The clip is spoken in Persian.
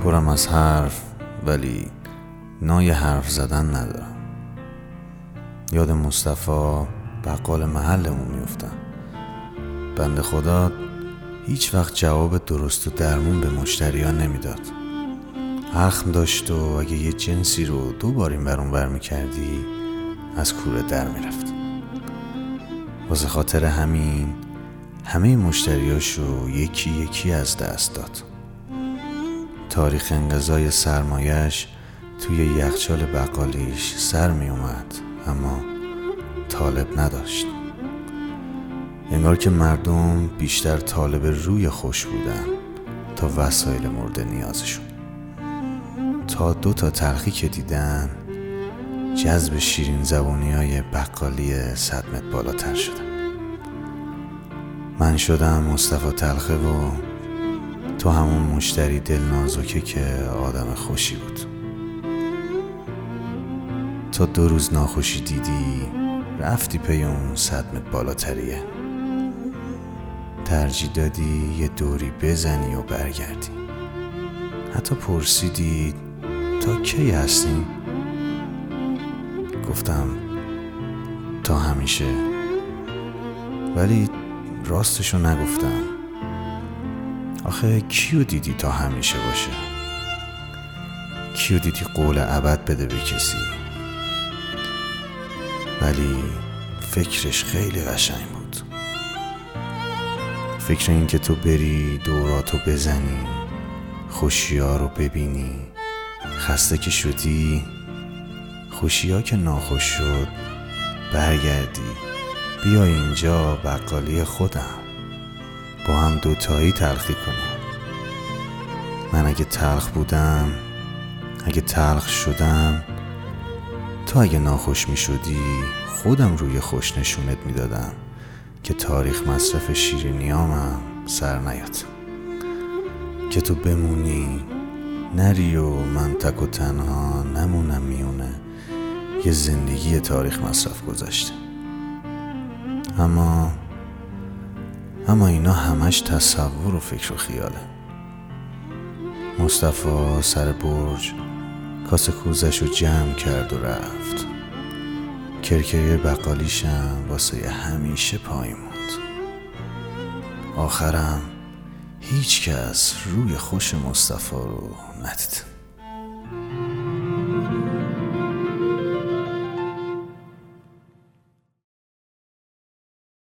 پرم از حرف ولی نای حرف زدن ندارم. یاد مصطفی بقال محلمون میفتم بند خدا هیچ وقت جواب درست و درمون به مشتریان نمی‌داد. اخم داشت و اگه یه جنسی رو دو بار این برون بر می‌کردی از کوره در می‌رفت. واسه خاطر همین همه مشتریاشو یکی یکی از دست داد. تاریخ انقضای سرمایش توی یخچال بقالیش سر می اومد اما طالب نداشت. انگار که مردم بیشتر طالب روی خوش بودن تا وسایل مورد نیازشون. تا دو تا تلخی که دیدن جذب شیرین زبونی های بقالی صدمت بالاتر شدن. من شدم مصطفی تلخه و تو همون مشتری دل نازکه که آدم خوشی بود. تا دو روز ناخوشی دیدی رفتی پی اون صدمت بالاتریه. ترجیح دادی یه دوری بزنی و برگردی. حتی پرسیدی تا کی هستیم گفتم تا همیشه. ولی راستشو نگفتم. آخه کیو دیدی تا همیشه باشه؟ کیو دیدی قول ابد بده به کسی؟ ولی فکرش خیلی قشنگ بود. فکر این که تو بری دوراتو بزنی خوشیا رو ببینی خسته که شدی خوشیا که ناخوش شد برگردی. بیا اینجا بقالی خودم. هم دوتایی تلخی کنیم. من اگه تلخ بودم اگه تلخ شدم تو اگه ناخوش می شدی خودم روی خوش نشونت می‌دادم که تاریخ مصرف شیرینیامم سر نیاد. که تو بمونی نری و من تک و تنها نمونم میونه یه زندگی تاریخ مصرف گذاشته اما اما اینا همش تصور و فکر و خیاله مصطفی سر برج کاسه کوزش رو جمع کرد و رفت. کرکری بقالیشم واسه همیشه پای موند. آخرم هیچ کس روی خوش مصطفی رو ندید.